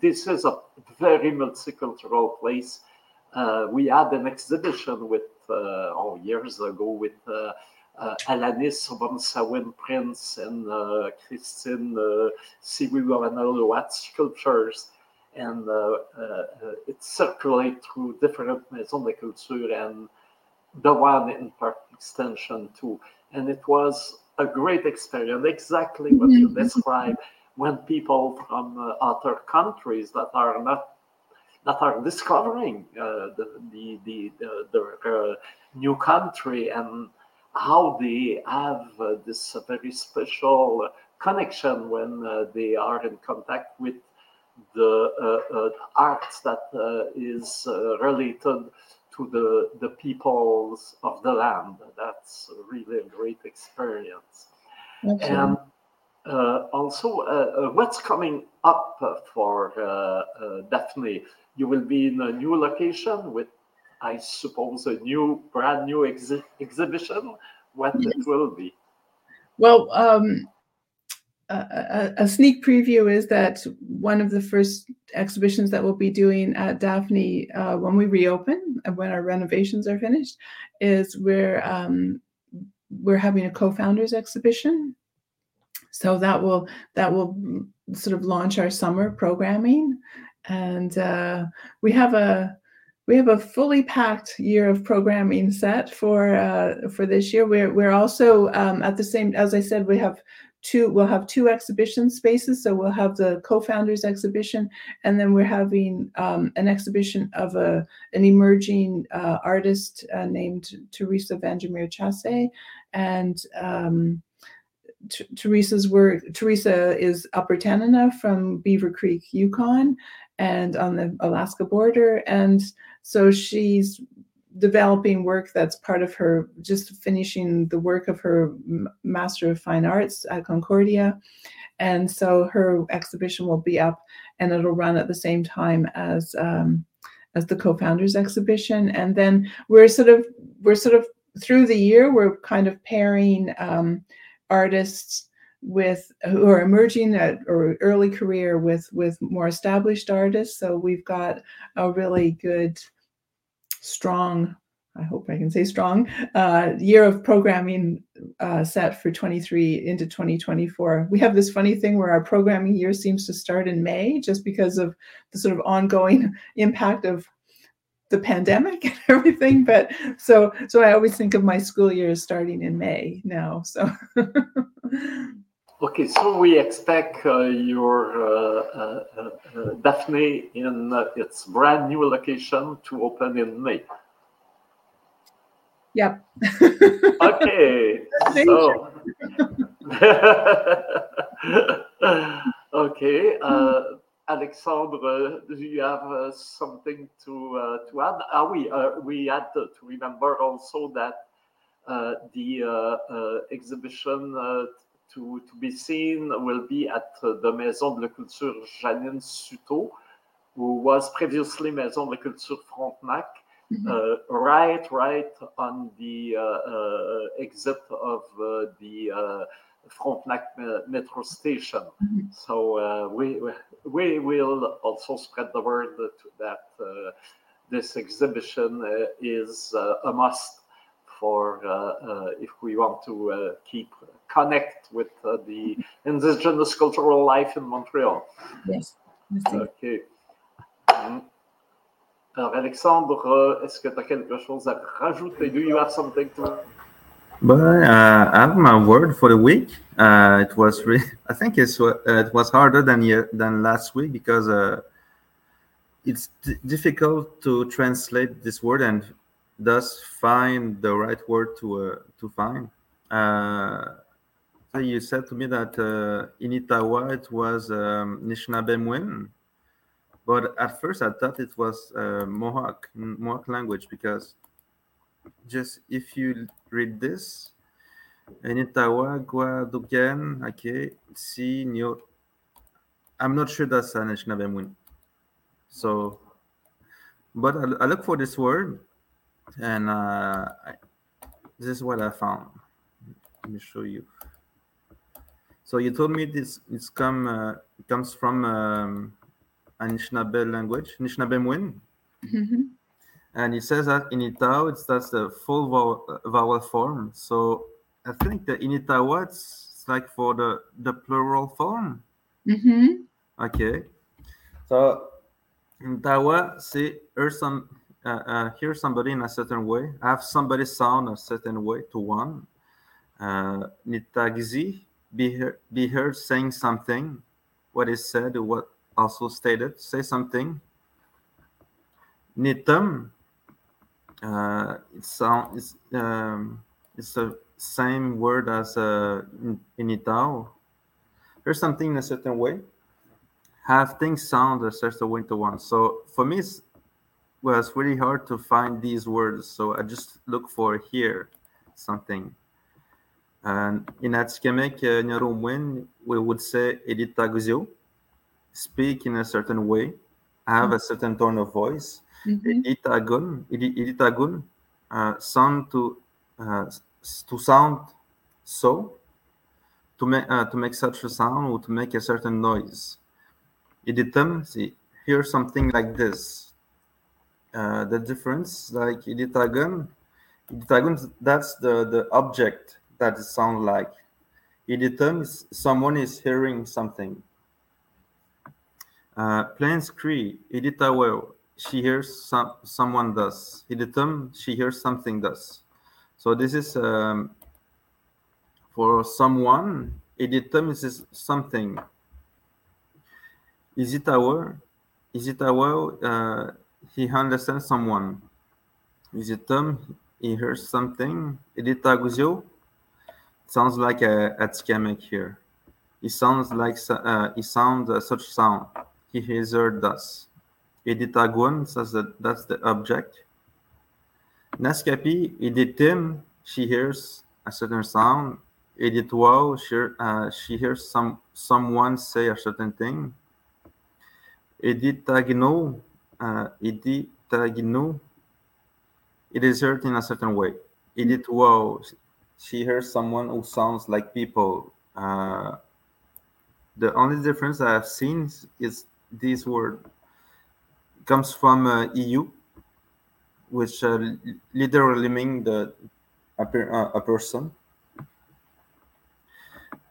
this is a very multicultural place. we had an exhibition with, oh, years ago with uh, Alanis Samhain Prince and uh, Christine uh, Sioui Wawanoloath sculptures. And uh, uh, it circulated through different Maisons de Culture and the one in Park Extension too. And it was a great experience, exactly what you mm-hmm. described when people from uh, other countries that are not that are discovering uh, the the the, the, the uh, new country and how they have uh, this very special connection when uh, they are in contact with the uh, art that is related to the, the peoples of the land. That's really a great experience. Absolutely. And uh, also, uh, what's coming up for uh, uh, Daphne? You will be in a new location with, I suppose, a new, brand new exhi- exhibition. What yes. it will be? Well, um, a, a, sneak preview is that one of the first exhibitions that we'll be doing at Daphne uh, when we reopen and when our renovations are finished is we're um, we're having a co-founders exhibition. So that will that will sort of launch our summer programming, and uh, we have a we have a fully packed year of programming set for uh, for this year. We're we're also um, at the same as I said we have two we'll have two exhibition spaces so we'll have the co-founders exhibition and then we're having um, an exhibition of a an emerging uh, artist uh, named teresa Vander Meer-Chassé and um, T- Teresa's work. Teresa is Upper Tanana from Beaver Creek, Yukon, and on the Alaska border. And so she's developing work that's part of her just finishing the work of her master of fine arts at concordia and so her exhibition will be up and it'll run at the same time as um, as the co-founders exhibition and then we're sort of we're sort of through the year, we're kind of pairing um, artists with who are emerging at or early career with with more established artists. So we've got a really good, strong I hope I can say strong, uh, year of programming uh, set for 23 into 2024. We have this funny thing where our programming year seems to start in May just because of the sort of ongoing impact of the pandemic and everything. But so, so I always think of my school year starting in May now. So. Okay, so we expect uh, your uh, uh, uh Daphne in uh, its brand new location to open in May. Yep. okay. so, okay. Uh, Alexandre, do you have uh, something to uh, to add? Ah, we uh, we had to remember also that uh, the uh, exhibition to to be seen will be at the Maison de la Culture Janine Sutto, who was previously Maison de la Culture Frontenac Mm-hmm. Uh, right, right on the uh, uh, exit of the Frontenac metro station. Mm-hmm. So we we will also spread the word that this exhibition is a must for uh, uh, if we want to uh, keep connect with the indigenous cultural life in Montreal. Yes. Okay. Mm-hmm. Alors, Alexandre, uh, est-ce que tu as quelque chose à rajouter? Do you have something to? But uh, I have my word for the week. Uh, it was really, I think it's uh, it was harder than than last week because uh, it's difficult to translate this word and thus find the right word to uh, to find. you said to me that in Itawa it was um, Nishnaabemwin but at first, I thought it was uh, Mohawk Mohawk language because just if you read this, in Enitawa Guadugan, okay, si Nyo. I'm not sure that's an Anishinaabe So, but I, look for this word, and uh, I, this is what I found. Let me show you. So you told me this it's come uh, comes from um, Anishinaabe language, Anishinaabe Mm-hmm. And it says that in Itao, it's that's the full vowel, vowel form. So I think the in Itawa, it's like for the, the plural form. Mm-hmm. Okay. So in Itawa, see, hear, some, uh, uh, hear somebody in a certain way, have somebody sound a certain way to one. Uh, be, heard, be heard saying something, what is said, what also stated. Say something. Nitum. Uh, it's, it's, um, it's the same word as uh, in Itao. There's something in a certain way. Have things sound a certain way to one. So for me, it was really hard to find these words. So I just look for here something. And in Atikamekw, uh, we would say editaguzio speak in a certain way, have a certain tone of voice. Mm-hmm. Itagun, itagun, uh, sound to uh, to sound so, to make uh, to make such a sound or to make a certain noise. Iditum, see, hear something like this. Uh, the difference, like iditagun, iditagun, that's the the object that it sound like. Iditum is someone is hearing something uh, Plains Cree, well. She hears some someone does. Editum, she hears something does. So this is um, for someone. Editum is something. Is it our? Is it our? Uh, he understands someone. Is it um, he hears something. Edita guzio. Sounds like a, Atikamekw here. It sounds like uh, it sounds uh, such sound he heard thus. Editagun says that that's the object. Naskapi, editim, she hears a certain sound. Editwao, she, uh, she hears some someone say a certain thing. Edith Editagno, uh, editagno, it is heard in a certain way. Edith Wow, she hears someone who sounds like people. Uh, the only difference I've seen is this word comes from uh, EU, which uh, literally means the a, uh, a person.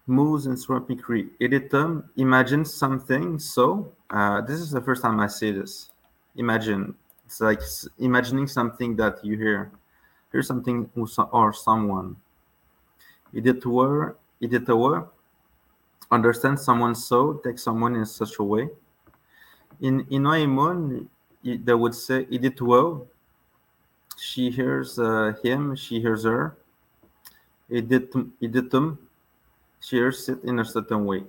Moose and swampy Cree. Editum imagine something. So uh, this is the first time I see this. Imagine it's like imagining something that you hear. Hear something or someone. Editor, editor, understand someone so, take someone in such a way. In in Oimon, they would say editor. She hears uh, him, she hears her. Editum, editum, she hears it in a certain way.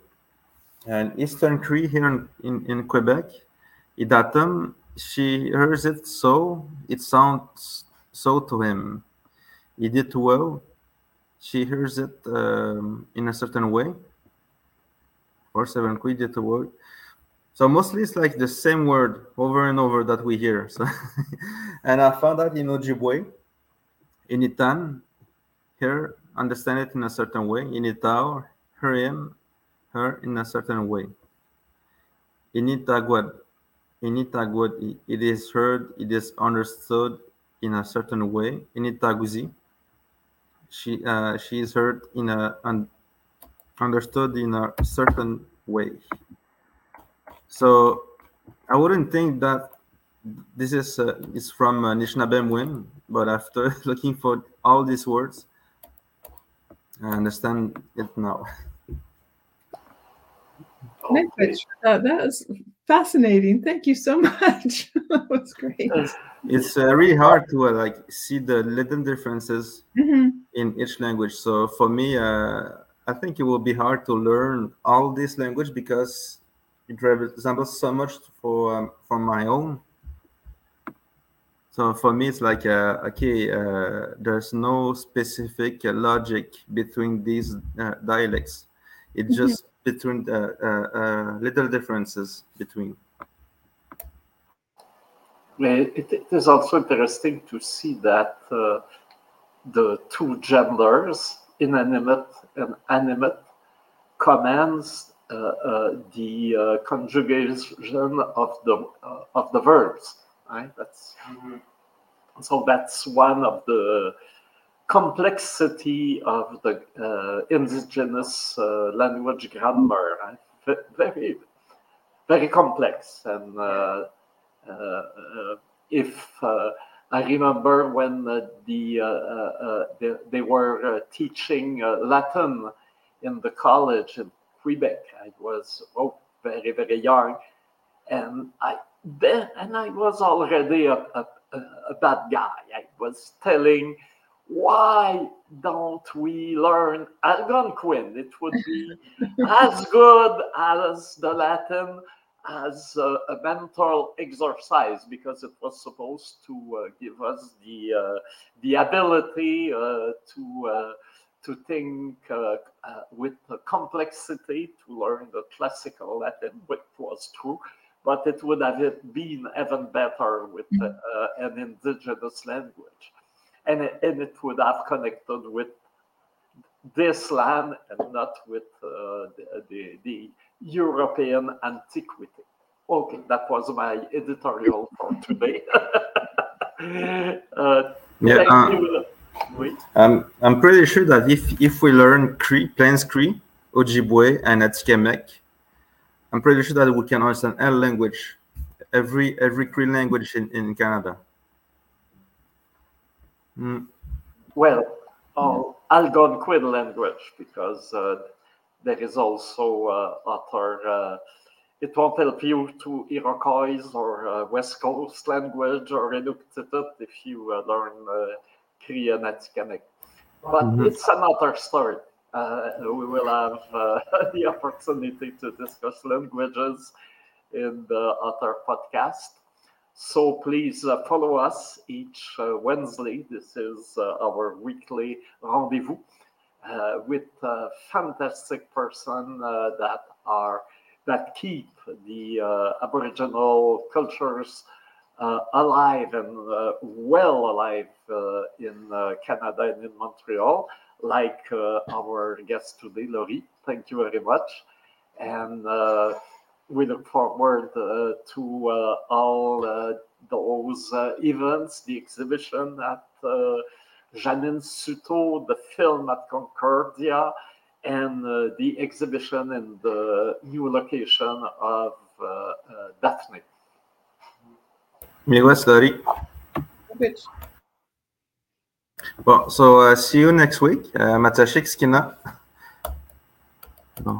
And Eastern Cree here in, in, in Quebec, idatum, she hears it so, it sounds so to him. He did well. She hears it um, in a certain way. Or seven quid did well. So mostly it's like the same word over and over that we hear. So and I found out in Ojibwe, in Itan, here understand it in a certain way. In Itao, her him, her in a certain way. In Itagwad, in Itagwad, it is heard, it is understood in a certain way. In Itaguzi, she uh, she is heard in a un, understood in a certain way. So I wouldn't think that this is uh, is from uh, Anishinaabe but after looking for all these words, I understand it now. Uh, that was fascinating. Thank you so much. that was great. It's uh, really hard to uh, like see the little differences mm-hmm. in each language. So for me, uh, I think it will be hard to learn all this language because it resembles so much for um, from my own. So for me, it's like uh, okay, uh, there's no specific uh, logic between these uh, dialects. It mm-hmm. Just between the uh, uh, little differences between. It, it is also interesting to see that uh, the two genders, inanimate and animate, commands uh, uh, the uh, conjugation of the of the verbs. Right. That's mm-hmm. so. That's one of the complexity of the uh, indigenous uh, language grammar. Right? Very, very complex. And uh, uh, uh if uh, I remember when the, the, they were teaching Latin in the college in Quebec, I was oh, very, very young. And I then, and I was already a, a, a bad guy. I was telling why don't we learn Algonquin? It would be as good as the Latin as a, a mental exercise because it was supposed to uh, give us the uh, the ability uh, to uh, to think uh, uh, with complexity to learn the classical Latin, which was true. But it would have been even better with mm-hmm. an indigenous language and it, and it would have connected with this land and not with uh, the, the, the, European antiquity. Okay, that was my editorial for today. uh, yeah, uh, I'm, I'm pretty sure that if, if we learn Cree, Plains Cree, Ojibwe, and Atikamekw, I'm pretty sure that we can understand every language, every every Cree language in, in Canada. Mm. Well, oh, Algonquin language, because uh, there is also uh, other, uh, it won't help you to Iroquois or uh, West Coast language or Inuktitut if you uh, learn uh, Cree and Atikamekw. But mm-hmm. it's another story. Uh, we will have the opportunity to discuss languages in the other podcast. So please uh, follow us each uh, Wednesday. This is uh, our weekly rendezvous uh, with fantastic person uh, that are that keep the uh, Aboriginal cultures alive and well alive in Canada and in Montreal, like our guest today, Lori. Thank you very much. And we look forward to all those events, the exhibition at Janine Sutto, the film at Concordia, and uh, the exhibition in the new location of uh, uh, Daphne. Miigwech, Lori. Which Bon, so uh, see you next week. Uh, Matashik Skina. Bon.